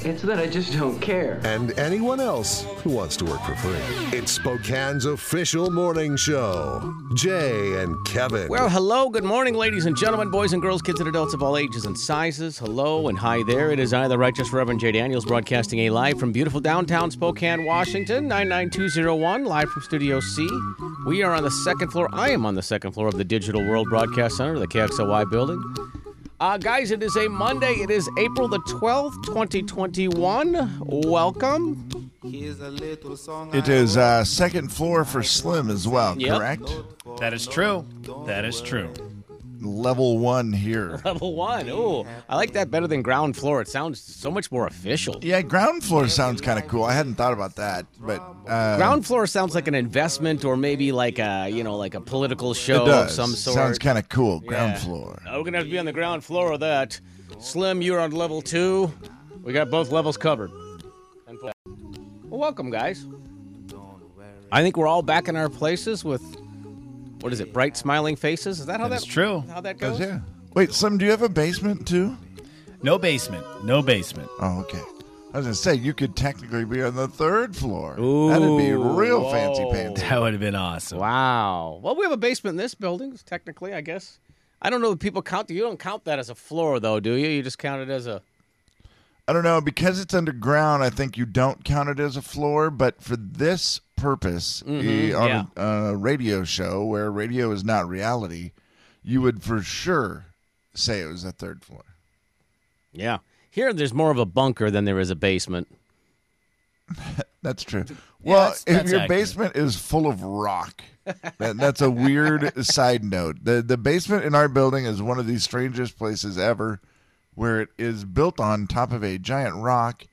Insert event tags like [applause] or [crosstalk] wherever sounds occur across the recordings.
It's that I just don't care. and anyone else who wants to work for free. It's Spokane's official morning show. Jay and Kevin. Well, hello, good morning, ladies and gentlemen, boys and girls, kids and adults of all ages and sizes. Hello and hi there. It is I, the Righteous Reverend Jay Daniels, broadcasting a live from beautiful downtown Spokane, Washington, 99201, live from Studio C. We are on the second floor. I am on the second floor of the Digital World Broadcast Center, the KXLY building. Uh, guys, it is a Monday. It is April the 12th, 2021. Welcome. It is uh, second floor for Slim as well, Yep. correct? That is true. That is true. Level one here. [laughs] Level one. Ooh, I like that better than ground floor. It sounds so much more official. Yeah, ground floor sounds kind of cool. I hadn't thought about that, but uh, Ground floor sounds like an investment or maybe like a you know like a political show of some sort. Sounds kind of cool. Ground Yeah. floor. Oh, we're gonna have to be on the ground floor of that. Slim, you're on level two. We got both levels covered. Well, welcome, guys. I think we're all back in our places with what is it? Bright smiling faces. Is that how That that, is true. How that goes? yeah. Wait, Slim, do you have a basement too? No basement. No basement. Oh, okay. I was gonna say you could technically be on the third floor. Ooh, That'd be real whoa. fancy pants. That would have been awesome. Wow. Well, we have a basement in this building, technically, I guess. I don't know if people count. You don't count that as a floor, though, do you? You just count it as a. I don't know because it's underground. I think you don't count it as a floor, but for this purpose, eh, on yeah. a, a radio show where radio is not reality, you would for sure say it was a third floor. Yeah. Here, there's more of a bunker than there is a basement. [laughs] That's true. Well, that's- if that's your accurate. basement is full of rock, [laughs] that, that's a weird side note. The the basement in our building is one of the strangest places ever, where it is built on top of a giant rock,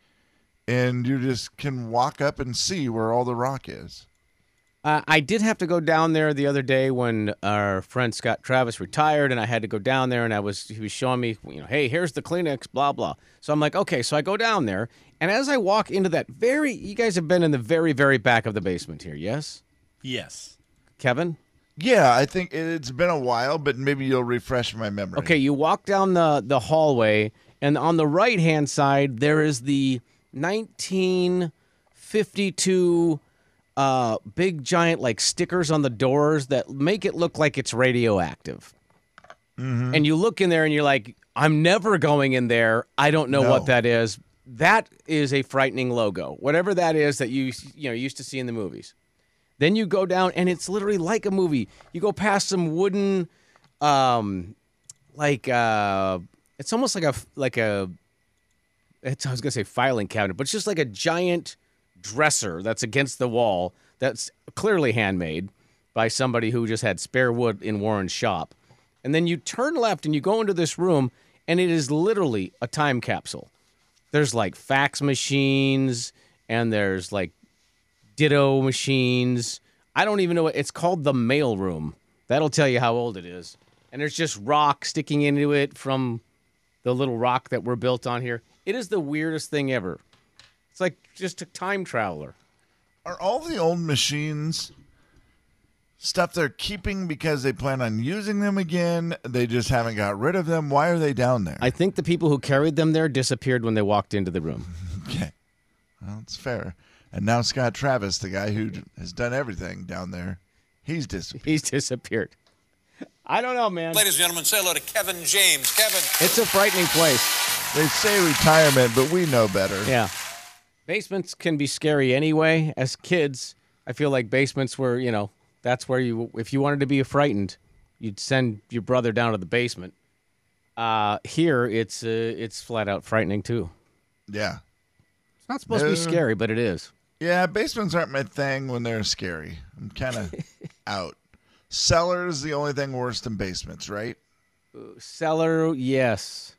and you just can walk up and see where all the rock is. Uh, I did have to go down there the other day when our friend Scott Travis retired, and I had to go down there, and I was he was showing me, you know, hey, here's the Kleenex, blah blah. So I'm like, okay, so I go down there, and as I walk into that very, you guys have been in the very very back of the basement here, yes, Yes. Kevin? Yeah, I think it's been a while, but maybe you'll refresh my memory. Okay, you walk down the the hallway, and on the right hand side there is the 1952 uh, big giant like stickers on the doors that make it look like it's radioactive. And you look in there and you're like, I'm never going in there. I don't know No. what that is. That is a frightening logo. Whatever that is that you you know used to see in the movies. Then you go down and it's literally like a movie. You go past some wooden um like uh it's almost like a like a it's I was gonna say filing cabinet, but it's just like a giant dresser that's against the wall that's clearly handmade by somebody who just had spare wood in Warren's shop. And then you turn left and you go into this room and it is literally a time capsule. There's like fax machines and there's like ditto machines. I don't even know what it's called the mail room. That'll tell you how old it is. And there's just rock sticking into it from the little rock that we're built on here. It is the weirdest thing ever. It's like just a time traveler. Are all the old machines stuff they're keeping because they plan on using them again? They just haven't got rid of them. Why are they down there? I think the people who carried them there disappeared when they walked into the room. [laughs] Okay. Well, it's fair. And now Scott Travis, the guy who has done everything down there, he's disappeared. He's disappeared. I don't know, man. Ladies and gentlemen, say hello to Kevin James. Kevin. It's a frightening place. They say retirement, but we know better. Yeah. Basements can be scary anyway. As kids, I feel like basements were, you know, that's where you, if you wanted to be frightened, you'd send your brother down to the basement. Uh, here, it's uh, it's flat out frightening too. Yeah. It's not supposed to be scary, but it is. Yeah, basements aren't my thing when they're scary. I'm kind of [laughs] out. Cellars the only thing worse than basements, right? Cellar, yes.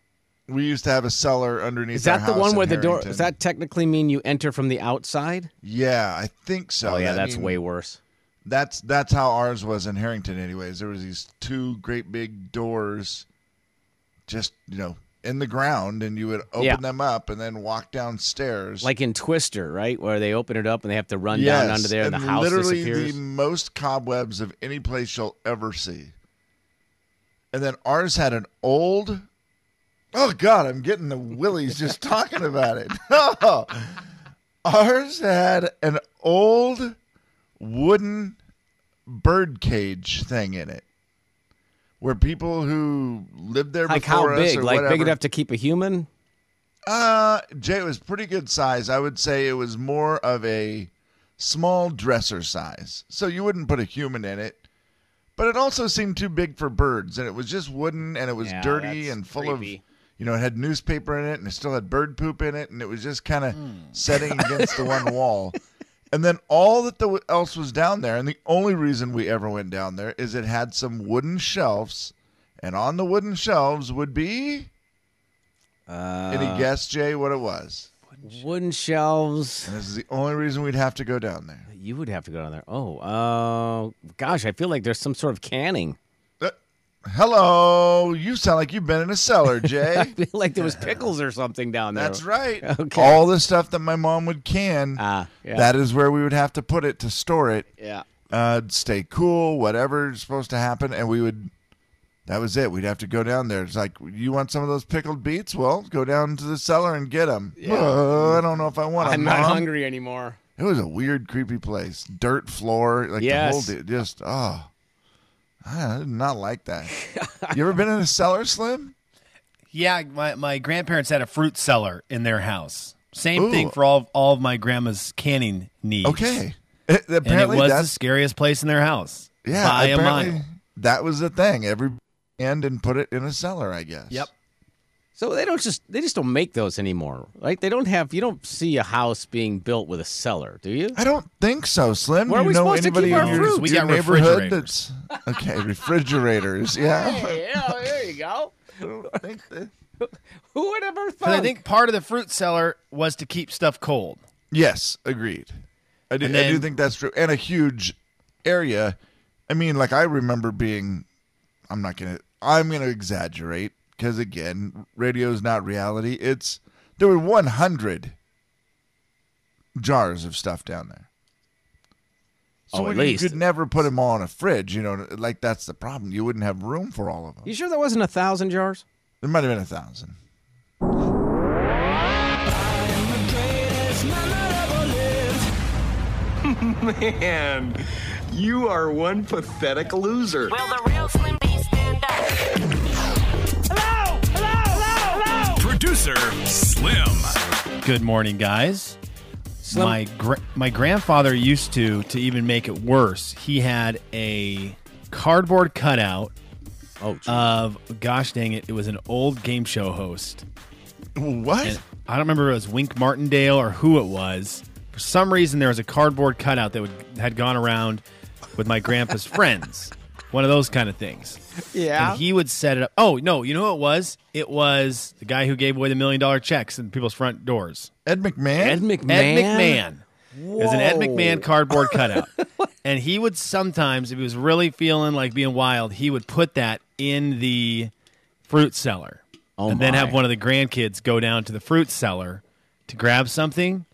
We used to have a cellar underneath. Is that the one where the door? Harrington. Does that technically mean you enter from the outside? Yeah, I think so. oh yeah, I that's mean, way worse. That's that's how ours was in Harrington. Anyways, there was these two great big doors, just you know, in the ground, and you would open Yeah. them up and then walk downstairs. Like in Twister, right, where they open it up and they have to run down under there, and, and the house literally disappears. the most cobwebs of any place you'll ever see. And then ours had an old. Oh God, I'm getting the willies just talking about it. [laughs] ours had an old wooden bird cage thing in it, where people who lived there Like before how us big? or Like big whatever- enough to keep a human? uh, Jay, it was pretty good size. I would say it was more of a small dresser size. So you wouldn't put a human in it. But it also seemed too big for birds. And it was just wooden and it was Yeah, dirty that's and full creepy. You know, it had newspaper in it and it still had bird poop in it. And it was just kind of Hmm. setting against the one [laughs] wall. And then all that the, else was down there, and the only reason we ever went down there is it had some wooden shelves. And on the wooden shelves would be. Uh, Any guess, Jay, what it was? Wooden shelves. And this is the only reason we'd have to go down there. You would have to go down there. Oh, uh, gosh, I feel like there's some sort of canning. Hello, you sound like you've been in a cellar, [laughs] Jay. I feel like there was [laughs] pickles or something down there. That's right. [laughs] Okay. All the stuff that my mom would can, Ah, yeah. that is where we would have to put it to store it. Yeah. Uh, stay cool, whatever's supposed to happen, and we would. That was it. We'd have to go down there. It's like, you want some of those pickled beets? Well, go down to the cellar and get them. I don't know if I want them. I'm not Mom. hungry anymore. It was a weird, creepy place. Dirt floor, like Yes. the whole, just oh, I did not like that. [laughs] you ever been in a cellar, Slim? Yeah, my, my grandparents had a fruit cellar in their house. Same Ooh. thing for all all of my grandma's canning needs. Okay, It- [laughs] And it apparently was the scariest place in their house. yeah. by a mile. that was the thing. Every end and put it in a cellar, I guess. Yep. So they don't just they just don't make those anymore, right? They don't have you don't see a house being built with a cellar, do you? I don't think so, Slim. Where are Do you we know supposed to anybody keep our in your, fruits? We your got neighborhood refrigerators. that's okay? Refrigerators, [laughs] yeah. yeah, there you go. I don't think that- [laughs] Who would ever But thought? I think part of the fruit cellar was to keep stuff cold. Yes, agreed. I do, And I do think that's true. And a huge area. I mean, like I remember being. I'm not gonna. I'm gonna exaggerate because again, radio is not reality. It's there were 100 jars of stuff down there. Oh, so Oh, at least. you could never put them all in a fridge. You know, like that's the problem. You wouldn't have room for all of them. you sure there wasn't a thousand jars? There might have been a thousand. [laughs] Man, you are one pathetic loser. Will the real Slim B stand up? Hello! Producer Slim. Good morning, guys. Slim- My gra- my grandfather used to to even make it worse. He had a cardboard cutout Oh, of gosh dang it, it was an old game show host. What? And I don't remember if it was Wink Martindale or who it was. For some reason, there was a cardboard cutout that would, had gone around with my grandpa's [laughs] friends. One of those kind of things. yeah. And he would set it up. Oh, no, you know who it was? It was the guy who gave away the million dollar checks in people's front doors. Ed McMahon. Ed McMahon. Ed McMahon. It was an Ed McMahon cardboard [laughs] cutout. and he would sometimes, if he was really feeling like being wild, he would put that in the fruit cellar. Oh, and then have one of the grandkids go down to the fruit cellar to grab something.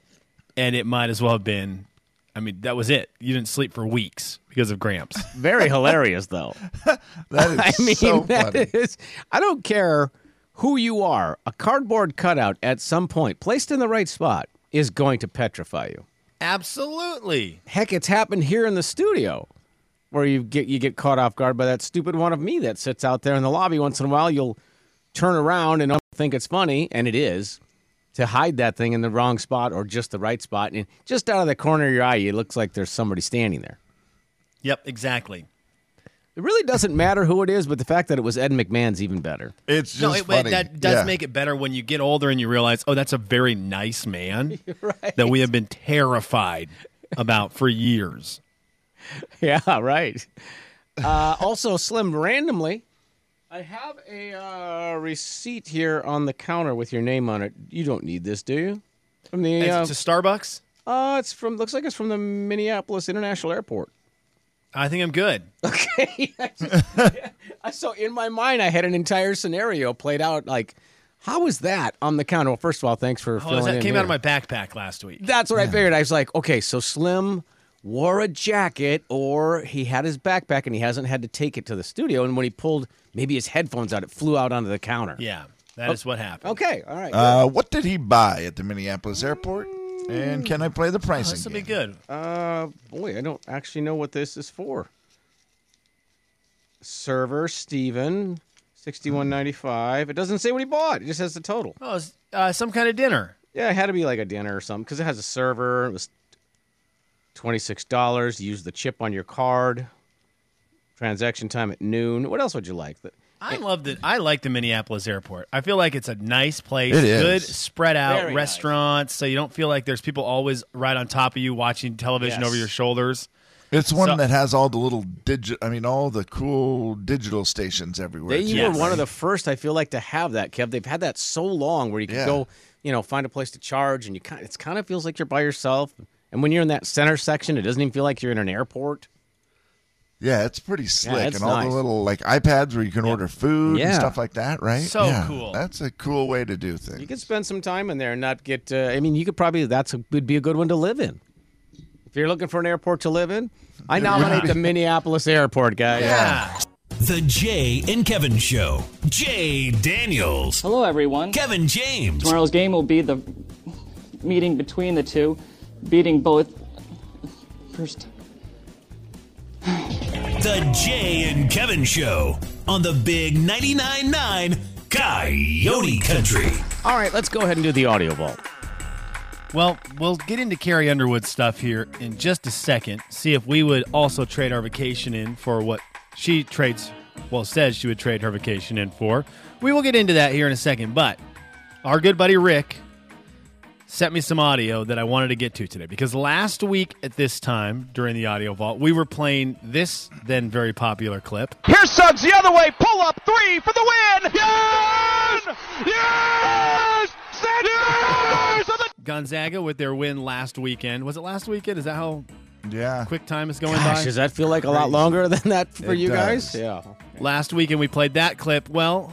And it might as well have been, I mean, that was it. You didn't sleep for weeks because of Gramps. [laughs] Very hilarious, though. [laughs] That is [laughs] I mean, so that funny. is- I don't care who you are. A cardboard cutout at some point, placed in the right spot, is going to petrify you. Absolutely. Heck, it's happened here in the studio, where you get you get caught off guard by that stupid one of me that sits out there in the lobby. Once in a while, you'll turn around and think it's funny, and it is. To hide that thing in the wrong spot or just the right spot, and just out of the corner of your eye, it looks like there's somebody standing there. Yep, exactly. It really doesn't matter who it is, but the fact that it was Ed McMahon's even better. It's just no, it, funny. that does Yeah. make it better when you get older and you realize, oh, that's a very nice man [laughs] that we have been terrified about for years. Yeah, right. Uh, also, Slim randomly, I have a uh, receipt here on the counter with your name on it. You don't need this, do you? From the uh, It's to Starbucks. uh, it's from looks like it's from the Minneapolis International Airport. I think I'm good. [laughs] Okay. [laughs] I so in my mind, I had an entire scenario played out. Like, how was that on the counter? Well, first of all, thanks for Oh, filling that in came out of my backpack last week. That's what I figured. I was like, okay, so Slim wore a jacket, or he had his backpack and he hasn't had to take it to the studio. And when he pulled maybe his headphones out, it flew out onto the counter. Yeah, that is what happened. Okay, all right. Uh, what did he buy at the Minneapolis airport? And can I play the Oh, pricing? this will be game? good. Uh, boy, I don't actually know what this is for. Server Steven, sixty-one ninety-five. It doesn't say what he bought. It just has the total. Oh, it's uh, some kind of dinner. Yeah, it had to be like a dinner or something because it has a server. It was twenty-six dollars. Use the chip on your card. Transaction time at noon. What else would you like? The- I love the I like the Minneapolis airport. I feel like it's a nice place, It is. good spread out Very nice. restaurants, so you don't feel like there's people always right on top of you watching television Yes. over your shoulders. It's one So- that has all the little digit. I mean, all the cool digital stations everywhere. They too, were Yes. one of the first, I feel like, to have that, Kev. They've had that so long where you can Yeah. go, you know, find a place to charge, and you kind, it kind of feels like you're by yourself. And when you're in that center section, it doesn't even feel like you're in an airport. Yeah, it's pretty slick, it's and all nice. the little like iPads where you can order food Yeah. and stuff like that. Right? So Yeah, cool. That's a cool way to do things. You could spend some time in there and not get. Uh, I mean, you could probably that's a, would be a good one to live in. If you're looking for an airport to live in, I nominate the Minneapolis airport, guys. Yeah. The Jay and Kevin Show. Jay Daniels. Hello, everyone. Kevin James. Tomorrow's game will be the meeting between the two, beating both. First. The Jay and Kevin Show on the Big 99.9 9 Coyote Country. All right, let's go ahead and do the audio vault. Well, we'll get into Carrie Underwood stuff here in just a second. See if we would also trade our vacation in for what she trades, well, says she would trade her vacation in for. We will get into that here in a second. But our good buddy Rick sent me some audio that I wanted to get to today because last week at this time during the audio vault, we were playing this then very popular clip. Here's Suggs the other way. Pull up three for the win. Yes! Yes! Yes! Of the- Gonzaga with their win last weekend. Was it last weekend? Is that how Yeah. quick time is going Gosh, by? does that feel like a lot longer than that for It you guys? Yeah. Last weekend we played that clip. Well,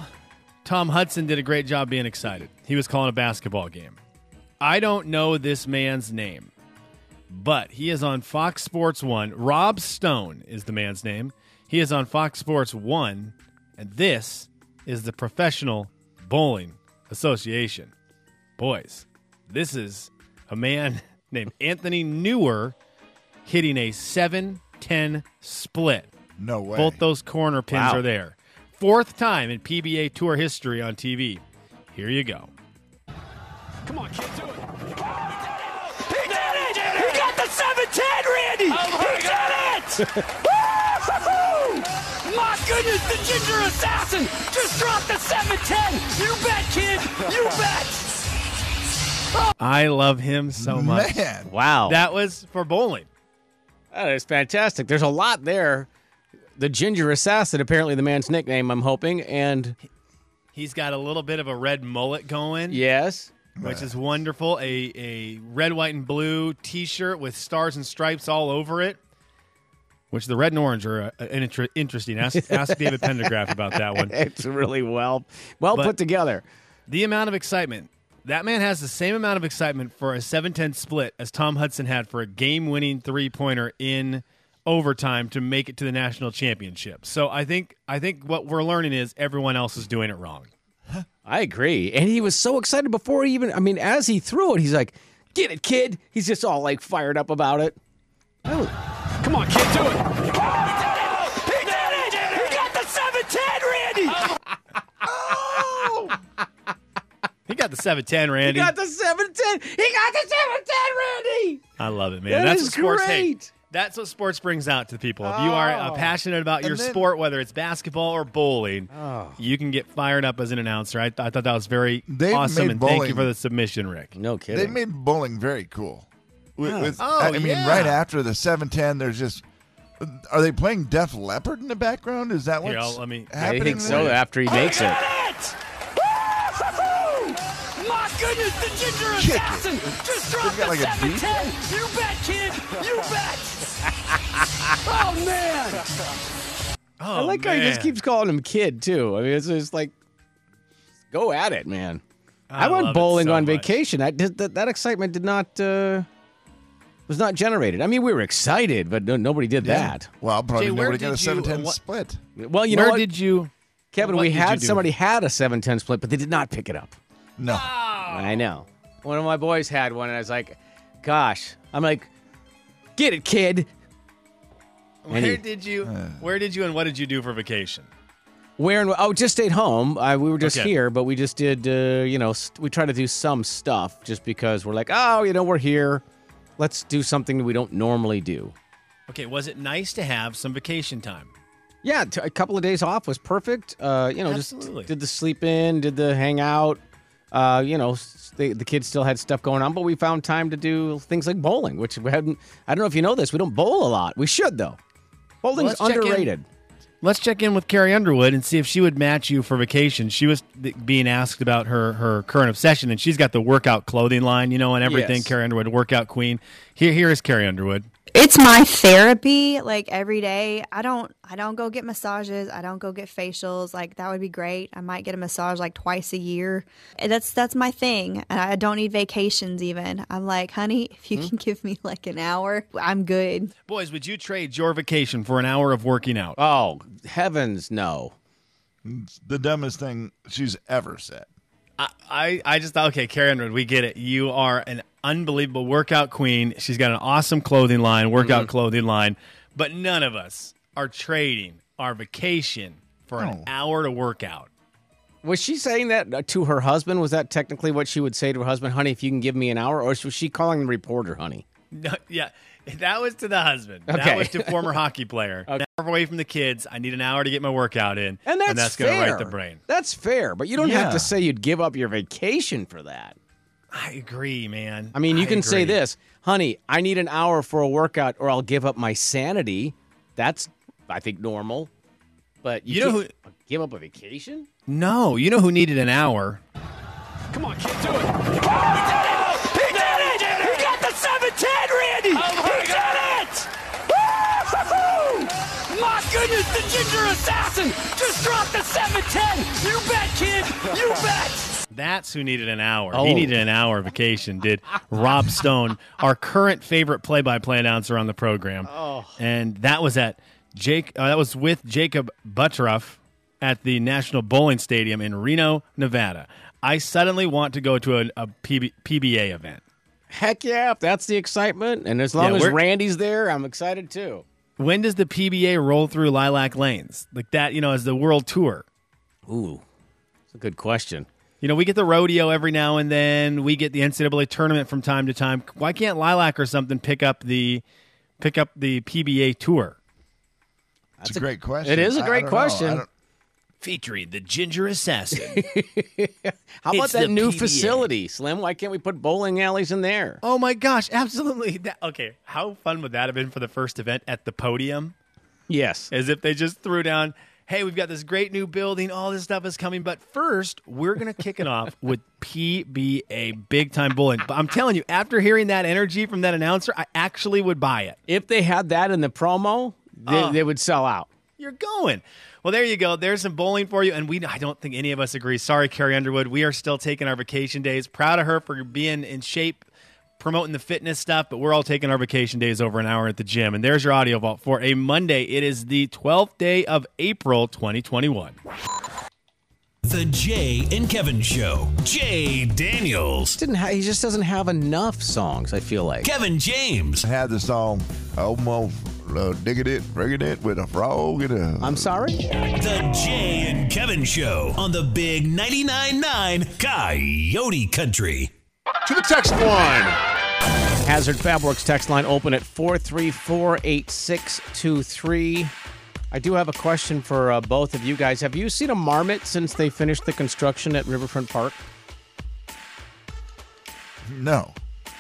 Tom Hudson did a great job being excited. He was calling a basketball game. I don't know this man's name, but he is on Fox Sports 1. Rob Stone is the man's name. He is on Fox Sports 1, and this is the Professional Bowling Association. Boys, this is a man [laughs] named Anthony Neuer hitting a 7 10 split. No way. Both those corner pins Wow. are there. Fourth time in PBA Tour history on TV. Here you go. Come on, kid, do it. He did it! He got the 710, Randy! Oh he did it! My goodness, the ginger assassin just dropped the 710! You bet, kid! You bet! I love him so much. Man. Wow. That was for bowling. That is fantastic. There's a lot there. The Ginger Assassin, apparently the man's nickname, I'm hoping. And He's got a little bit of a red mullet going, yes, which is wonderful. A a red, white, and blue T-shirt with stars and stripes all over it. Which the red and orange are uh, an inter- interesting. Ask, [laughs] ask David Pendergraph about that one. it's really well well But- put together. The amount of excitement. That man has the same amount of excitement for a 7-10 split as Tom Hudson had for a game-winning three-pointer in overtime to make it to the national championship. So I think I think what we're learning is everyone else is doing it wrong. I agree. And he was so excited before he even, I mean, as he threw it, he's like, get it, kid. He's just all like fired up about it. Oh. Come on, kid, do oh, it! He did it! He got the 710, Randy! Oh. He got the 7-10, Randy. He got the 710. He got the 710, Randy. I love it, man. That That's is what sports hey, great. That's what sports brings out to the people. If you are uh, Oh. passionate about your then- sport, whether it's basketball or bowling, Oh. you can get fired up as an announcer. I, I thought that was very They've awesome, made and thank you bowling- for the submission, Rick. No kidding. They made bowling very cool. With, with- Oh, I mean, yeah. right after the 710, there's just Are they playing Def Leppard in the background? Is that what's Here, I'll- let me- I happening? think so. there? After he makes it. Ginger Kick it. assassin just dropped got the like a deep- 710. You bet, kid. You bet. [laughs] oh man. Oh, I like how he just keeps calling him kid too. I mean, it's just like, go at it, man. I, I went bowling so on much. vacation. I did that, that excitement did not uh, was not generated. I mean, we were excited, but no, nobody did that. Well, probably Jay, where nobody got a did you- 710 what- split. Well, you know Where did you? Kevin? We did you had somebody had a seven ten split, but they did not pick it up. No. I know. One of my boys had one, and I was like, "Gosh," I'm like, "Get it, kid." Where he- did you? Where did you? And what did you do for vacation? Where and oh, just stayed home. I, we were just Okay. here, but we just did. Uh, you know, st- we try to do some stuff just because we're like, oh, you know, we're here. Let's do something that we don't normally do. Okay, was it nice to have some vacation time? Yeah, t- a couple of days off was perfect. Uh, you know, Absolutely. just did the sleep in, did the hang out. Uh, you know, they, the kids still had stuff going on, but we found time to do things like bowling, which we hadn't. I don't know if you know this. We don't bowl a lot. We should though. Bowling's in. underrated. Let's check in with Carrie Underwood and see if she would match you for vacation. She was th- being asked about her her current obsession, and she's got the workout clothing line, you know, and everything. Yes. Carrie Underwood, workout queen. Here, here is Carrie Underwood. It's my therapy like every day. I don't I don't go get massages. I don't go get facials. Like that would be great. I might get a massage like twice a year. That's that's my thing. And I don't need vacations even. I'm like, "Honey, if you hmm? can give me like an hour, I'm good." Boys, would you trade your vacation for an hour of working out? Oh heavens, no! It's the dumbest thing she's ever said. I, I, I just thought, okay, Carrie Underwood, we get it. You are an unbelievable workout queen. She's got an awesome clothing line, workout Mm-hmm. clothing line, but none of us are trading our vacation for an hour to work out. Was she saying that to her husband? Was that technically what she would say to her husband? Honey, if you can give me an hour, or was she calling the reporter, honey? No, yeah, that was to the husband. Okay. That was to former [laughs] hockey player. An hour away from the kids. I need an hour to get my workout in, And that's, going to right the brain. That's fair, but you don't have to say you'd give up your vacation for that. I agree, man. I mean, you can say this, honey, I need an hour for a workout, or I'll give up my sanity. That's, I think, normal. But you, You know can't give up a vacation? No, you know who needed an hour? Come on, kid, do it. Oh, he did it! He did it! He got the 710, Randy! Oh he did it! Woo-hoo-hoo! My goodness, the ginger assassin just dropped the 710! You bet, kid! You bet! That's who needed an hour. Oh. He needed an hour vacation. Did Rob [laughs] Stone, our current favorite play-by-play announcer on the program, Oh. and that was at Jake. Uh, that was with Jakob Butturff at the National Bowling Stadium in Reno, Nevada. I suddenly want to go to a, a PB, PBA event. Heck yeah, if that's the excitement. And as long Yeah, as Randy's there, I'm excited too. When does the PBA roll through Lilac Lanes like that? You know, as the World Tour. Ooh, that's a good question. You know, we get the rodeo every now and then. We get the NCAA tournament from time to time. Why can't Lilac or something pick up the pick up the PBA tour? That's a, great question. It is a great don't know. I question. Featuring the Ginger Assassin. [laughs] How about It's that new PBA. facility, Slim? Why can't we put bowling alleys in there? oh my gosh, absolutely. That, okay, how fun would that have been for the first event at the podium? Yes. As if they just threw down, hey, we've got this great new building, all this stuff is coming, but first, we're going to kick it off [laughs] with PBA, big time bowling. But I'm telling you, after hearing that energy from that announcer, I actually would buy it. If they had that in the promo, they, Oh. they would sell out. You're going. Well, there you go. There's some bowling for you. And we I don't think any of us agree. Sorry, Carrie Underwood. We are still taking our vacation days. Proud of her for being in shape, promoting the fitness stuff, but we're all taking our vacation days over an hour at the gym. And there's your audio vault for a Monday. It is the 12th day of April 2021. The Jay and Kevin Show. Jay Daniels. Didn't ha- he just doesn't have enough songs? I feel like Kevin James. I had the song almost uh, digging it, friggin' it with a frog and a. I'm sorry. The Jay and Kevin Show on the Big 99.9 9 Coyote Country. To the text line. Hazard Fabworks text line open at 434-8623. I do have a question for uh, both of you guys. Have you seen a marmot since they finished the construction at Riverfront Park? No.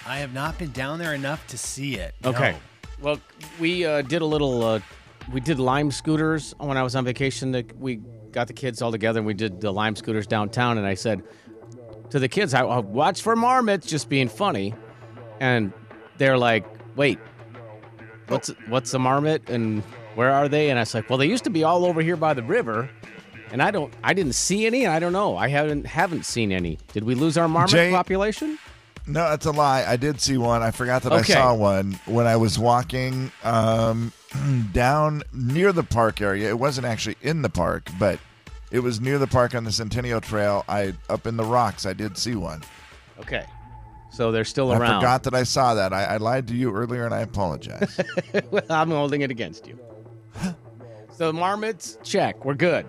I have not been down there enough to see it. Okay. Well, we uh, did a little. Uh, we did lime scooters when I was on vacation. We got the kids all together and we did the lime scooters downtown. And I said to the kids, "I I'll watch for marmots," just being funny. And they're like, "Wait, what's what's a marmot and where are they?" And I was like, "Well, they used to be all over here by the river." And I don't, I didn't see any. I don't know. I haven't haven't seen any. Did we lose our marmot Jay- population? No, that's a lie. I did see one. I forgot that Okay. I saw one when I was walking um, [clears throat] down near the park area. It wasn't actually in the park, but it was near the park on the Centennial Trail. I up in the rocks. I did see one. Okay, so they're still around. I forgot that I saw that. I, I lied to you earlier, and I apologize. [laughs] Well, I'm holding it against you. [laughs] so marmots, check. We're good.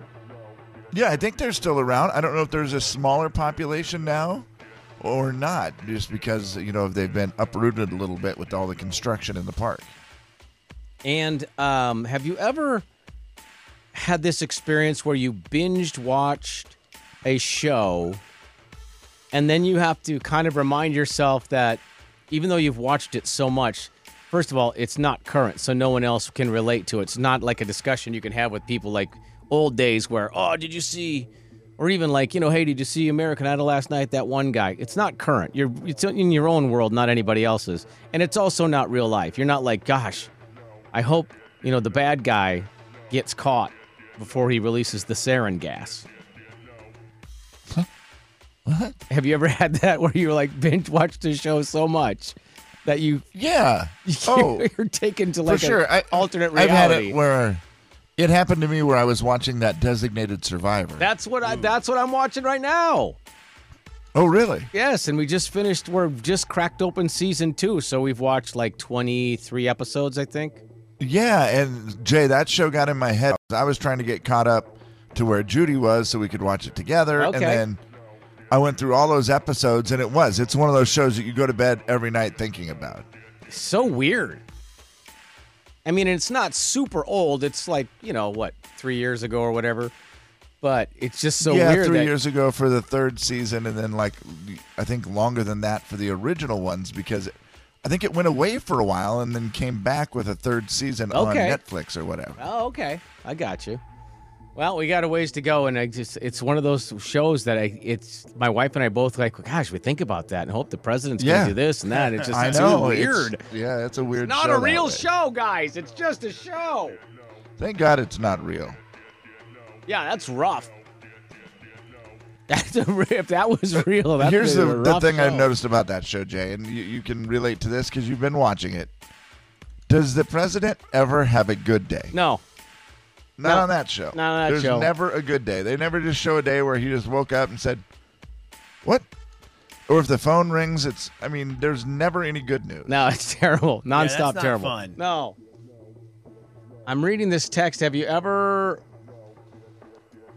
yeah, I think they're still around. I don't know if there's a smaller population now or not, just because you know they've been uprooted a little bit with all the construction in the park. And um, have you ever had this experience where you binged watched a show and then you have to kind of remind yourself that even though you've watched it so much, first of all, it's not current, so no one else can relate to it. It's not like a discussion you can have with people like old days where, oh, did you see? Or even like, you know, hey, did you see American Idol last night? That one guy. It's not current. You're it's in your own world, not anybody else's. And it's also not real life. You're not like, gosh, I hope, you know, the bad guy gets caught before he releases the sarin gas. What? Have you ever [laughs] had that where you're like binge watched the show so much that you Yeah. [laughs] Oh, you're taken to like for sure. an I, alternate reality? I've had it where it happened to me where I was watching that Designated Survivor. That's what I mm. that's what I'm watching right now. oh, really? Yes, and we just finished we're just cracked open season 2, so we've watched like 23 episodes, I think. Yeah, and Jay, that show got in my head. I was trying to get caught up to where Judy was so we could watch it together. Okay. And then I went through all those episodes, and it was. It's one of those shows that you go to bed every night thinking about. So weird. I mean, it's not super old. It's like, you know, what, 3 years ago or whatever. But it's just so weird. yeah, weird three that years ago for the third season, and then like I think longer than that for the original ones because I think it went away for a while and then came back with a third season Okay. on Netflix or whatever. Oh, okay. I got you. Well, we got a ways to go, and I just it's one of those shows that I it's my wife and I both like. Gosh, we think about that and hope the president's Yeah. going to do this and that. It's just [laughs] I too know it's- weird. yeah, it's a weird. Not show a real show, guys. It's just a show. Thank God it's not real. Yeah, that's rough. That's a, if that was real, that's Here's the, the rough thing I've noticed about that show, Jay, and you, you can relate to this because you've been watching it. Does the president ever have a good day? No, Not No. on that show. Not on that There's show. never a good day. They never just show a day where he just woke up and said, "What?" Or if the phone rings, it's. I mean, there's never any good news. no, it's terrible. that's Nonstop not terrible. fun. No. I'm reading this text. Have you ever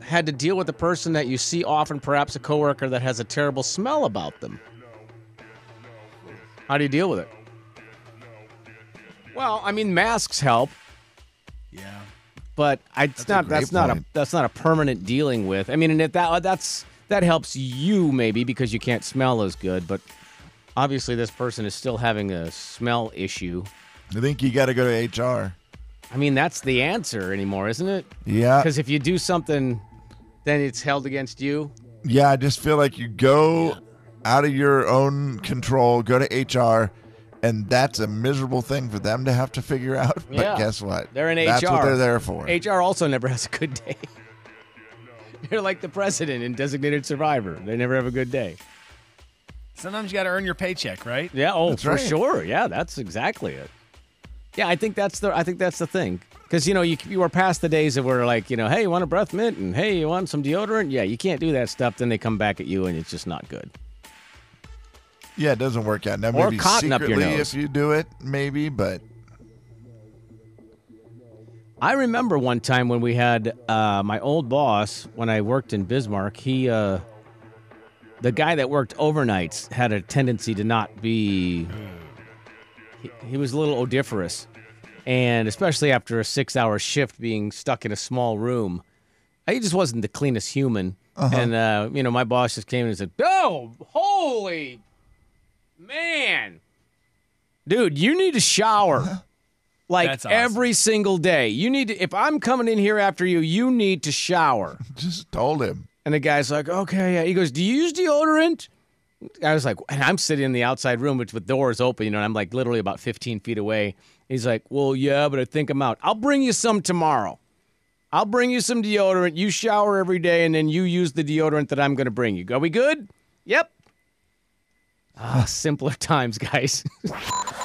had to deal with a person that you see often, perhaps a coworker that has a terrible smell about them? How do you deal with it? Well, I mean, masks help, Yeah. but I, it's That's not. That's not a. That's not a permanent dealing with. I mean, and if that uh, that's that helps you maybe because you can't smell as good, but obviously this person is still having a smell issue. I think you got to go to HR. I mean, that's the answer anymore, isn't it? Yeah, Because if you do something, then it's held against you. yeah. I just feel like you go out of your own control, go to HR, and that's a miserable thing for them to have to figure out. [laughs] But Yeah. guess what? They're in That's HR. what they're there for. HR also never has a good day. [laughs] They're like the president in designated survivor. They never have a good day. Sometimes you got to earn your paycheck, right? Yeah, oh, That's for right. sure. Yeah, that's exactly it. Yeah, I think that's the I think that's the thing. Because you know you you are past the days of where like you know hey you want a breath mint and hey you want some deodorant yeah you can't do that stuff then they come back at you and it's just not good. Yeah, it doesn't work out. Now, Or maybe cotton up your secretly nose. if you do it, maybe, but I remember one time when we had uh, my old boss when I worked in Bismarck. He, uh, the guy that worked overnights, had a tendency to not be. He, he was a little odoriferous, and especially after a six-hour shift, being stuck in a small room, he just wasn't the cleanest human. And uh, you know, my boss just came in and said, "Oh, holy man, dude, you need a shower." Like awesome. every single day. You need to, if I'm coming in here after you, you need to shower. [laughs] Just told him. And the guy's like, okay, yeah. He goes, do you use deodorant? I was like, and I'm sitting in the outside room, which with doors open, you know, and I'm like literally about 15 feet away. He's like, well, yeah, but I think I'm out. I'll bring you some tomorrow. I'll bring you some deodorant. You shower every day, and then you use the deodorant that I'm going to bring you. Are we good? Yep. Ah, [laughs] simpler times, guys. [laughs]